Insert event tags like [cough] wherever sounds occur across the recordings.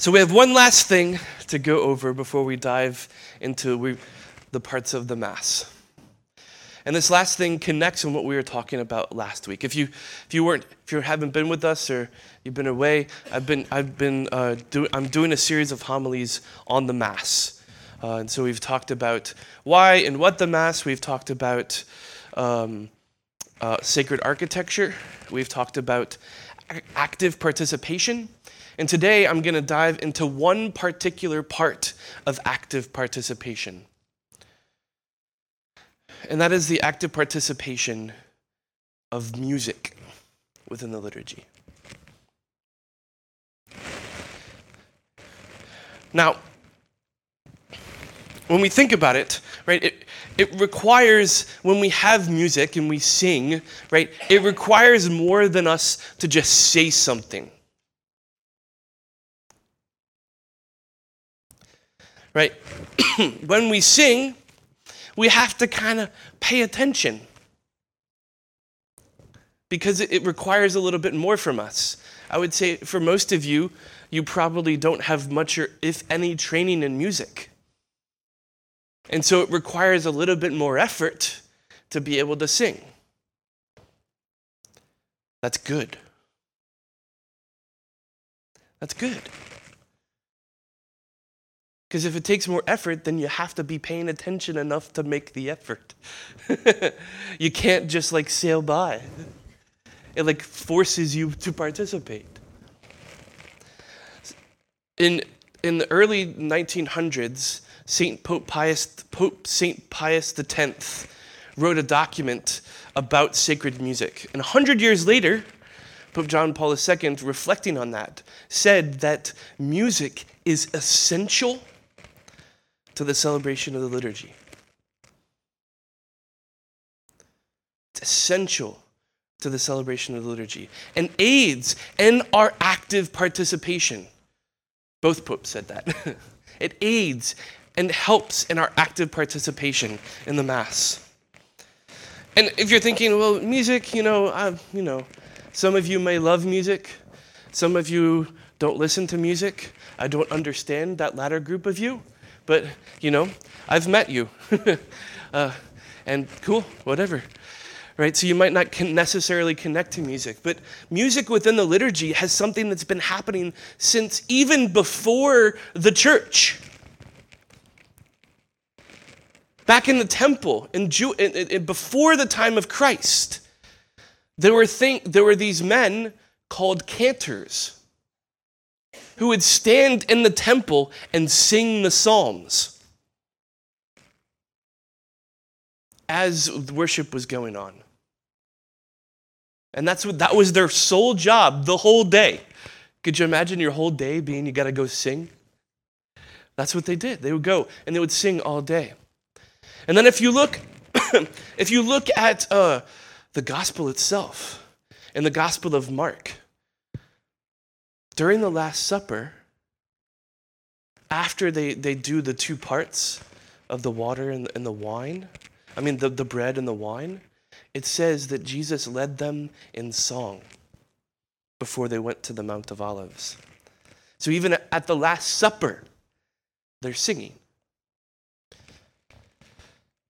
So we have one last thing to go over before we dive into we, the parts of the Mass. And this last thing connects on what we were talking about last week. If you, if you weren't, if you haven't been with us or you've been away, I've been, I've been, uh, do, I'm doing a series of homilies on the Mass. Uh, and so we've talked about why and what the Mass. We've talked about um, uh, sacred architecture. We've talked about active participation. And today I'm going to dive into one particular part of active participation. And that is the active participation of music within the liturgy. Now, when we think about it, right, it, it requires, when we have music and we sing, right, it requires more than us to just say something. Right? [clears throat] when we sing, we have to kind of pay attention because it requires a little bit more from us. I would say for most of you, you probably don't have much or if any training in music. And so it requires a little bit more effort to be able to sing. That's good. That's good. Because if it takes more effort, then you have to be paying attention enough to make the effort. [laughs] you can't just like sail by. It like forces you to participate. In in the early 1900s, Saint Pope Pius Pope Saint Pius X wrote a document about sacred music. And 100 years later, Pope John Paul II, reflecting on that, said that music is essential to the celebration of the liturgy. It's essential to the celebration of the liturgy and aids in our active participation. Both popes said that. [laughs] it aids and helps in our active participation in the Mass. And if you're thinking, well, music, you know, you know, some of you may love music, some of you don't listen to music. I don't understand that latter group of you but you know, I've met you. [laughs] uh, and cool, whatever. Right? So you might not con- necessarily connect to music, but music within the liturgy has something that's been happening since even before the church. Back in the temple, in Jew- in, in, before the time of Christ, there were, thing- there were these men called cantors who would stand in the temple and sing the Psalms as worship was going on. And that's what that was their sole job the whole day. Could you imagine your whole day being you got to go sing? That's what they did. They would go and they would sing all day. And then if you look [coughs] if you look at uh, the gospel itself in the gospel of Mark, during the Last Supper, after they, they do the two parts of the water and, and the wine, I mean, the, the bread and the wine, it says that Jesus led them in song before they went to the Mount of Olives. So even at the Last Supper, they're singing.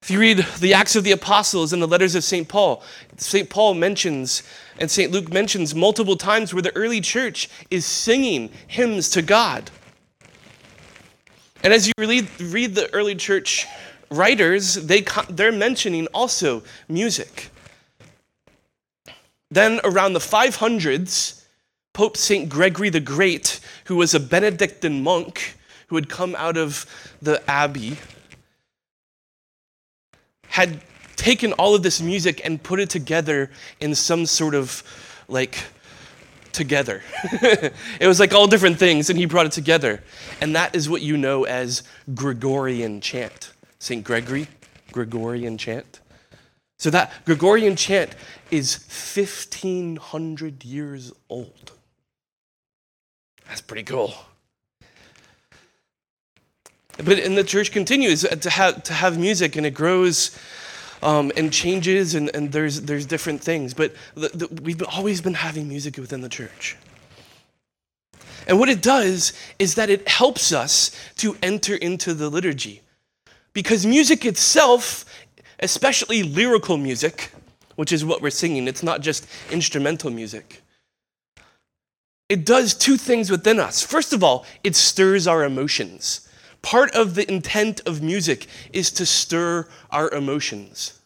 If you read the Acts of the Apostles and the letters of St. Paul, St. Paul mentions and St. Luke mentions multiple times where the early church is singing hymns to God. And as you read, read the early church writers, they, they're mentioning also music. Then around the 500s, Pope St. Gregory the Great, who was a Benedictine monk who had come out of the abbey, had taken all of this music and put it together in some sort of like together. [laughs] it was like all different things, and he brought it together. And that is what you know as Gregorian chant. St. Gregory, Gregorian chant. So that Gregorian chant is 1500 years old. That's pretty cool. But and the church continues to have to have music, and it grows um, and changes, and, and there's there's different things. But the, the, we've always been having music within the church. And what it does is that it helps us to enter into the liturgy. Because music itself, especially lyrical music, which is what we're singing, it's not just instrumental music. It does two things within us. First of all, it stirs our emotions. Part of the intent of music is to stir our emotions.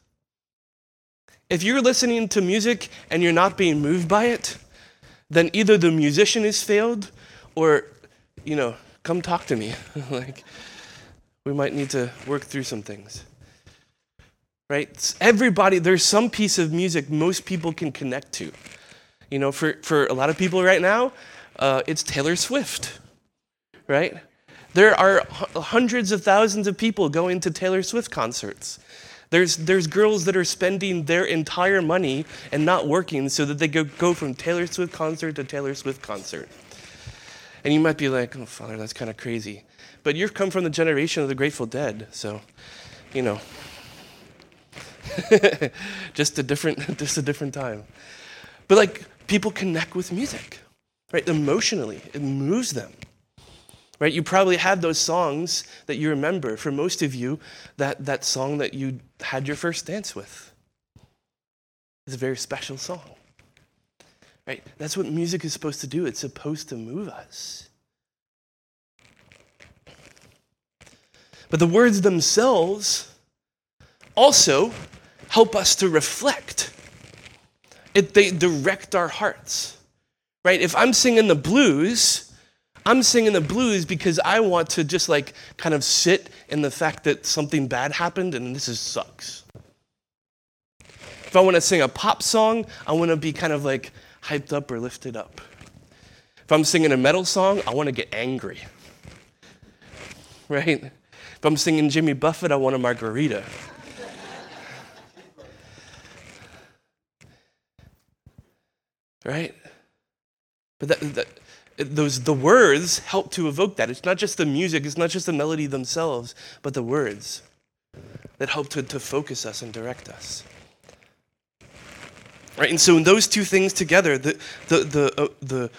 If you're listening to music and you're not being moved by it, then either the musician has failed or, you know, come talk to me. [laughs] like, we might need to work through some things. Right? Everybody, there's some piece of music most people can connect to. You know, for, for a lot of people right now, uh, it's Taylor Swift, right? There are hundreds of thousands of people going to Taylor Swift concerts. There's, there's girls that are spending their entire money and not working so that they go, go from Taylor Swift concert to Taylor Swift concert. And you might be like, oh, Father, that's kind of crazy. But you've come from the generation of the Grateful Dead, so, you know. [laughs] just a different [laughs] just a different time. But like people connect with music, right? Emotionally, it moves them right? You probably had those songs that you remember. For most of you, that, that song that you had your first dance with is a very special song, right? That's what music is supposed to do. It's supposed to move us. But the words themselves also help us to reflect. It, they direct our hearts, right? If I'm singing the blues, I'm singing the blues because I want to just like kind of sit in the fact that something bad happened and this is sucks. If I want to sing a pop song, I want to be kind of like hyped up or lifted up. If I'm singing a metal song, I want to get angry. Right? If I'm singing Jimmy Buffett, I want a margarita. right? But that, that those the words help to evoke that. It's not just the music, it's not just the melody themselves, but the words that help to, to focus us and direct us. Right, and so in those two things together, the the the uh, the,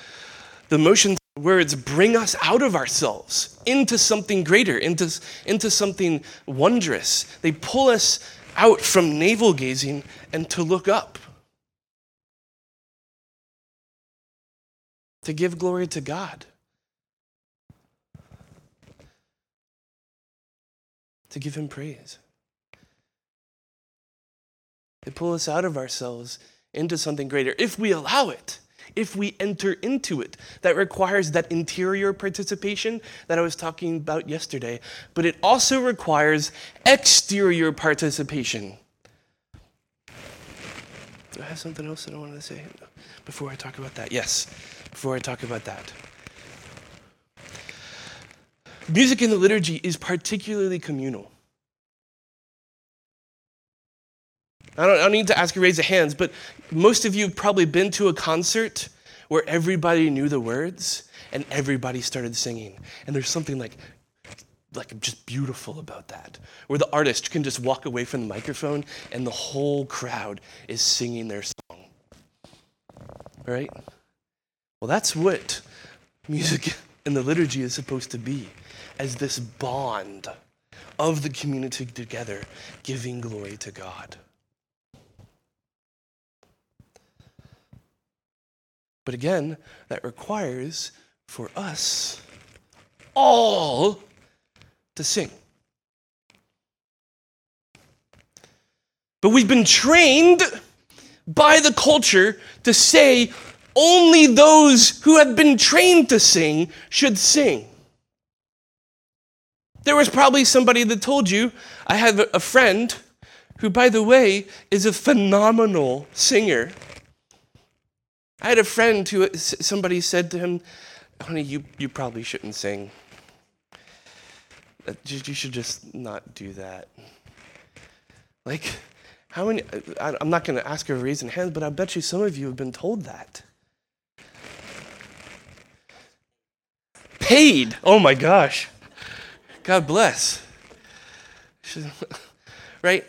the motions words bring us out of ourselves into something greater, into, into something wondrous. They pull us out from navel gazing and to look up. To give glory to God. To give Him praise. They pull us out of ourselves into something greater if we allow it, if we enter into it. That requires that interior participation that I was talking about yesterday, but it also requires exterior participation. Do I have something else that I wanted to say before I talk about that? Yes before I talk about that. Music in the liturgy is particularly communal. I don't, I don't need to ask you to raise your hands, but most of you have probably been to a concert where everybody knew the words and everybody started singing. And there's something like, like just beautiful about that, where the artist can just walk away from the microphone and the whole crowd is singing their song. Right? Well, that's what music [laughs] in the liturgy is supposed to be as this bond of the community together, giving glory to God. But again, that requires for us all to sing. But we've been trained by the culture to say only those who have been trained to sing should sing. There was probably somebody that told you, I have a friend who, by the way, is a phenomenal singer. I had a friend who somebody said to him, Honey, you, you probably shouldn't sing. You should just not do that. Like, how many? I'm not going to ask raise in hands, but I bet you some of you have been told that. Paid. Oh my gosh. God bless. [laughs] right?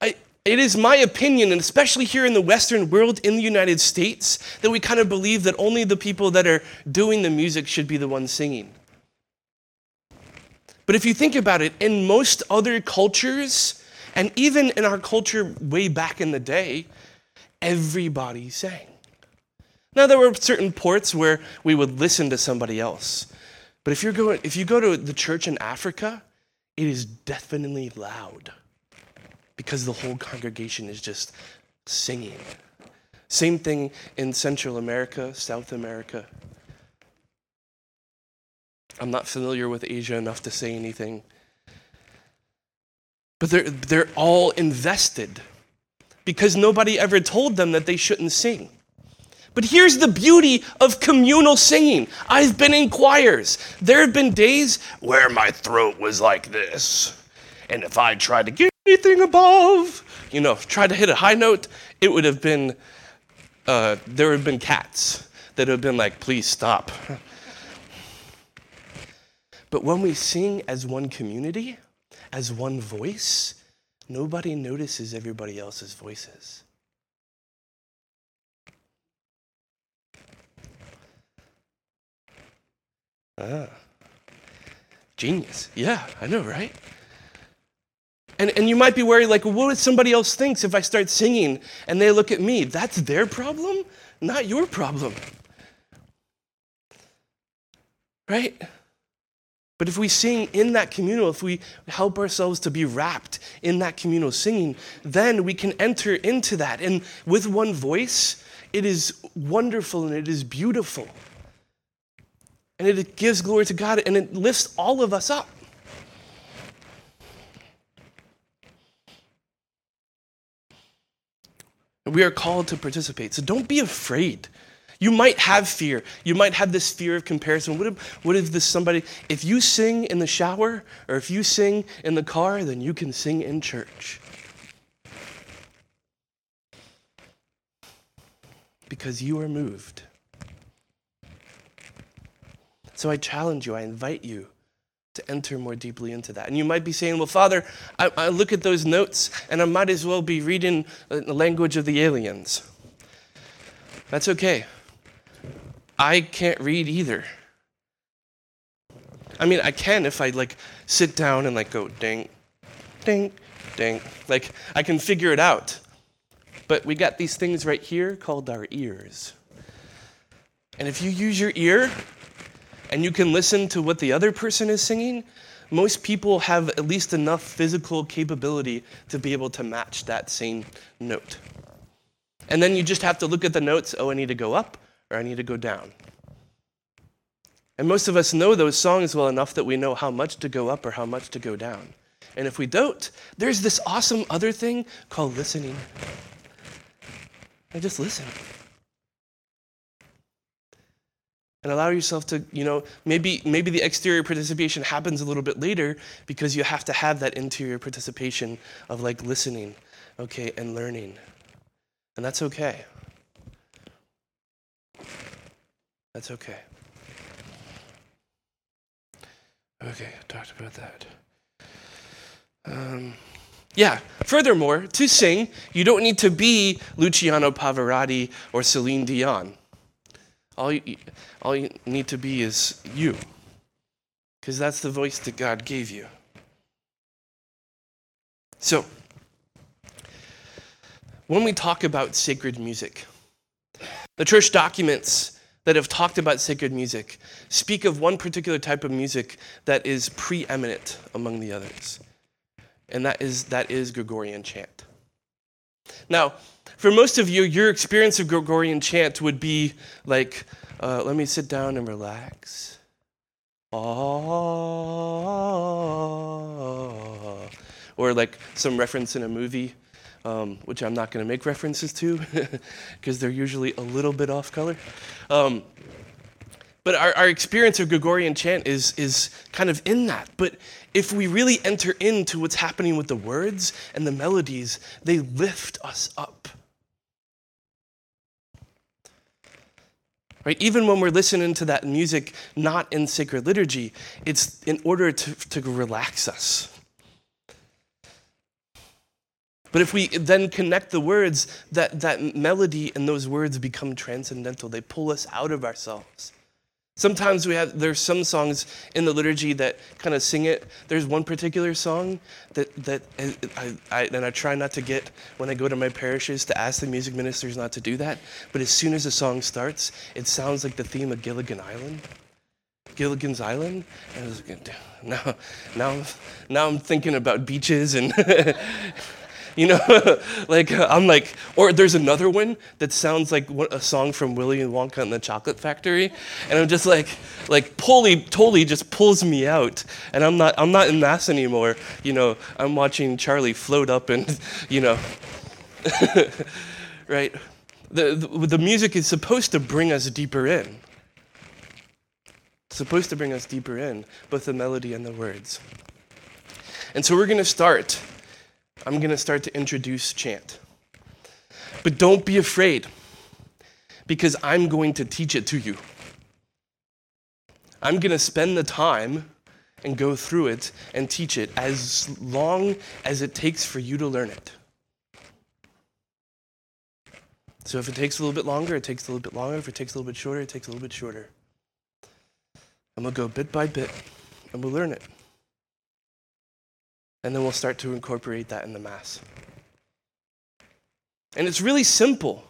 I, It is my opinion, and especially here in the Western world, in the United States, that we kind of believe that only the people that are doing the music should be the ones singing. But if you think about it, in most other cultures, and even in our culture way back in the day, everybody sang. Now, there were certain ports where we would listen to somebody else. But if, you're going, if you go to the church in Africa, it is deafeningly loud because the whole congregation is just singing. Same thing in Central America, South America. I'm not familiar with Asia enough to say anything. But they're, they're all invested because nobody ever told them that they shouldn't sing. But here's the beauty of communal singing. I've been in choirs. There have been days where my throat was like this. And if I tried to get anything above, you know, tried to hit a high note, it would have been, uh, there have been cats that have been like, please stop. But when we sing as one community, as one voice, nobody notices everybody else's voices. Ah. Genius. Yeah, I know, right? And, and you might be worried, like, what if somebody else thinks if I start singing and they look at me? That's their problem, not your problem. Right? But if we sing in that communal, if we help ourselves to be wrapped in that communal singing, then we can enter into that. And with one voice, it is wonderful and it is beautiful. And it gives glory to God and it lifts all of us up. We are called to participate. So don't be afraid you might have fear. You might have this fear of comparison. What if, what if this somebody, if you sing in the shower or if you sing in the car, then you can sing in church? Because you are moved. So I challenge you, I invite you to enter more deeply into that. And you might be saying, well, Father, I, I look at those notes and I might as well be reading uh, the language of the aliens. That's okay. I can't read either. I mean, I can if I like sit down and like go ding, ding, ding. Like I can figure it out. But we got these things right here called our ears. And if you use your ear and you can listen to what the other person is singing, most people have at least enough physical capability to be able to match that same note. And then you just have to look at the notes oh, I need to go up or I need to go down. And most of us know those songs well enough that we know how much to go up or how much to go down. And if we don't, there's this awesome other thing called listening. I just listen. And allow yourself to, you know, maybe maybe the exterior participation happens a little bit later because you have to have that interior participation of like listening, okay, and learning. And that's okay. That's okay. Okay, I talked about that. Um, yeah, furthermore, to sing, you don't need to be Luciano Pavarotti or Celine Dion. All you, all you need to be is you, because that's the voice that God gave you. So, when we talk about sacred music, the church documents that have talked about sacred music speak of one particular type of music that is preeminent among the others, and that is, that is Gregorian chant. Now, for most of you, your experience of Gregorian chant would be like, uh, let me sit down and relax. Oh, or like some reference in a movie um, which I'm not going to make references to [laughs] because they're usually a little bit off color. Um, but our, our experience of Gregorian chant is, is kind of in that. But if we really enter into what's happening with the words and the melodies, they lift us up. Right? Even when we're listening to that music not in sacred liturgy, it's in order to, to relax us. But if we then connect the words, that, that melody and those words become transcendental. They pull us out of ourselves. Sometimes we have there's some songs in the liturgy that kind of sing it. There's one particular song that that I, I, and I try not to get when I go to my parishes to ask the music ministers not to do that. But as soon as the song starts, it sounds like the theme of Gilligan Island. Gilligan's Island, and I was like, now, now, now I'm thinking about beaches and [laughs] You know, [laughs] like uh, I'm like, or there's another one that sounds like a song from Willy Wonka and the Chocolate Factory, and I'm just like, like totally, totally just pulls me out, and I'm not, I'm not in mass anymore. You know, I'm watching Charlie float up and, [laughs] you know, [laughs] right. The, the, the music is supposed to bring us deeper in. It's supposed to bring us deeper in, both the melody and the words. And so we're going to start I'm going to start to introduce chant. But don't be afraid, because I'm going to teach it to you. I'm going to spend the time and go through it and teach it as long as it takes for you to learn it. So if it takes a little bit longer, it takes a little bit longer. If it takes a little bit shorter, it takes a little bit shorter. And we'll go bit by bit and we'll learn it. And then we'll start to incorporate that in the Mass. And it's really simple.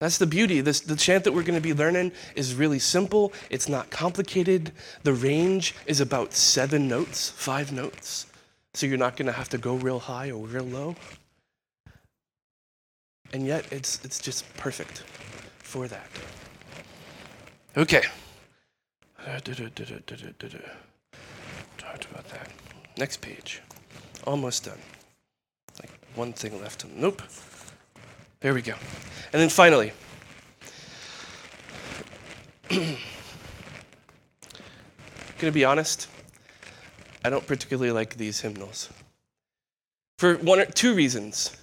That's the beauty. This, the chant that we're going to be learning is really simple. It's not complicated. The range is about seven notes, five notes. So you're not going to have to go real high or real low. And yet, it's, it's just perfect for that. Okay. Talked about that. Next page. Almost done. Like one thing left. Nope. There we go. And then finally, [clears throat] gonna be honest, I don't particularly like these hymnals. For one or two reasons.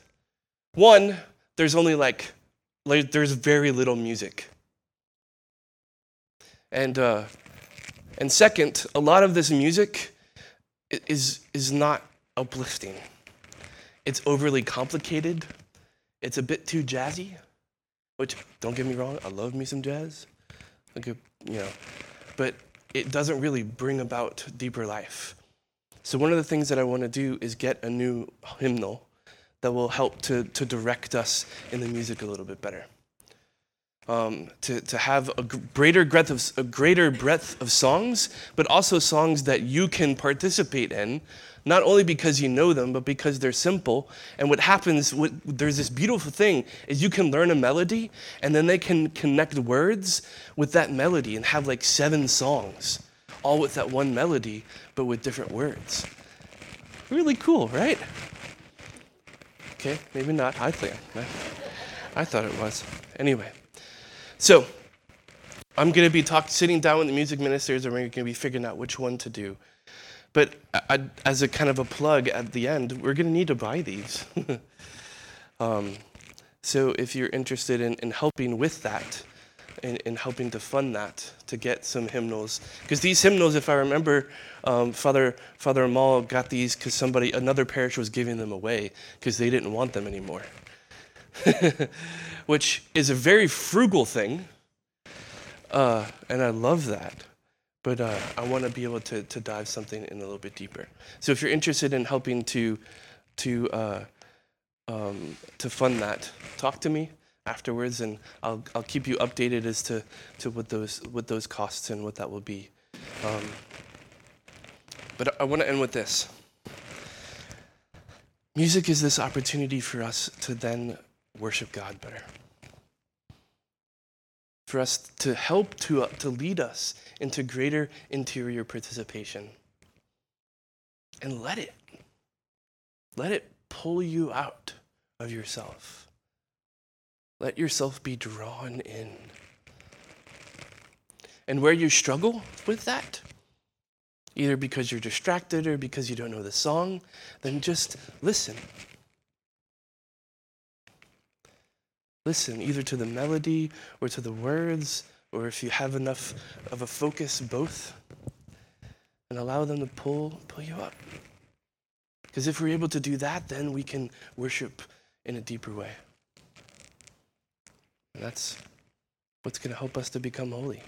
One, there's only like, like there's very little music. And uh, and second, a lot of this music is, is not uplifting. It's overly complicated. It's a bit too jazzy, which, don't get me wrong, I love me some jazz. Like, you know, but it doesn't really bring about deeper life. So, one of the things that I want to do is get a new hymnal that will help to, to direct us in the music a little bit better um, to, to have a greater breadth of a greater breadth of songs, but also songs that you can participate in, not only because you know them, but because they're simple. And what happens, what, there's this beautiful thing is you can learn a melody, and then they can connect words with that melody and have like seven songs, all with that one melody, but with different words. Really cool, right? Okay, maybe not. I think I thought it was. Anyway. So, I'm going to be talk, sitting down with the music ministers, and we're going to be figuring out which one to do. But I, as a kind of a plug at the end, we're going to need to buy these. [laughs] um, so if you're interested in, in helping with that, in, in, helping to fund that, to get some hymnals, because these hymnals, if I remember, um, Father Father Amal got these because somebody, another parish was giving them away because they didn't want them anymore. [laughs] which is a very frugal thing. Uh, and I love that. But uh, I want to be able to, to dive something in a little bit deeper. So if you're interested in helping to, to, uh, um, to fund that, talk to me afterwards, and I'll, I'll keep you updated as to, to what, those, what those costs and what that will be. Um, but I want to end with this. Music is this opportunity for us to then worship God better. For us to help to, uh, to lead us into greater interior participation. And let it, let it pull you out of yourself. Let yourself be drawn in. And where you struggle with that, either because you're distracted or because you don't know the song, then just listen. Listen either to the melody or to the words, or if you have enough of a focus, both, and allow them to pull, pull you up. Because if we're able to do that, then we can worship in a deeper way. And that's what's going to help us to become holy.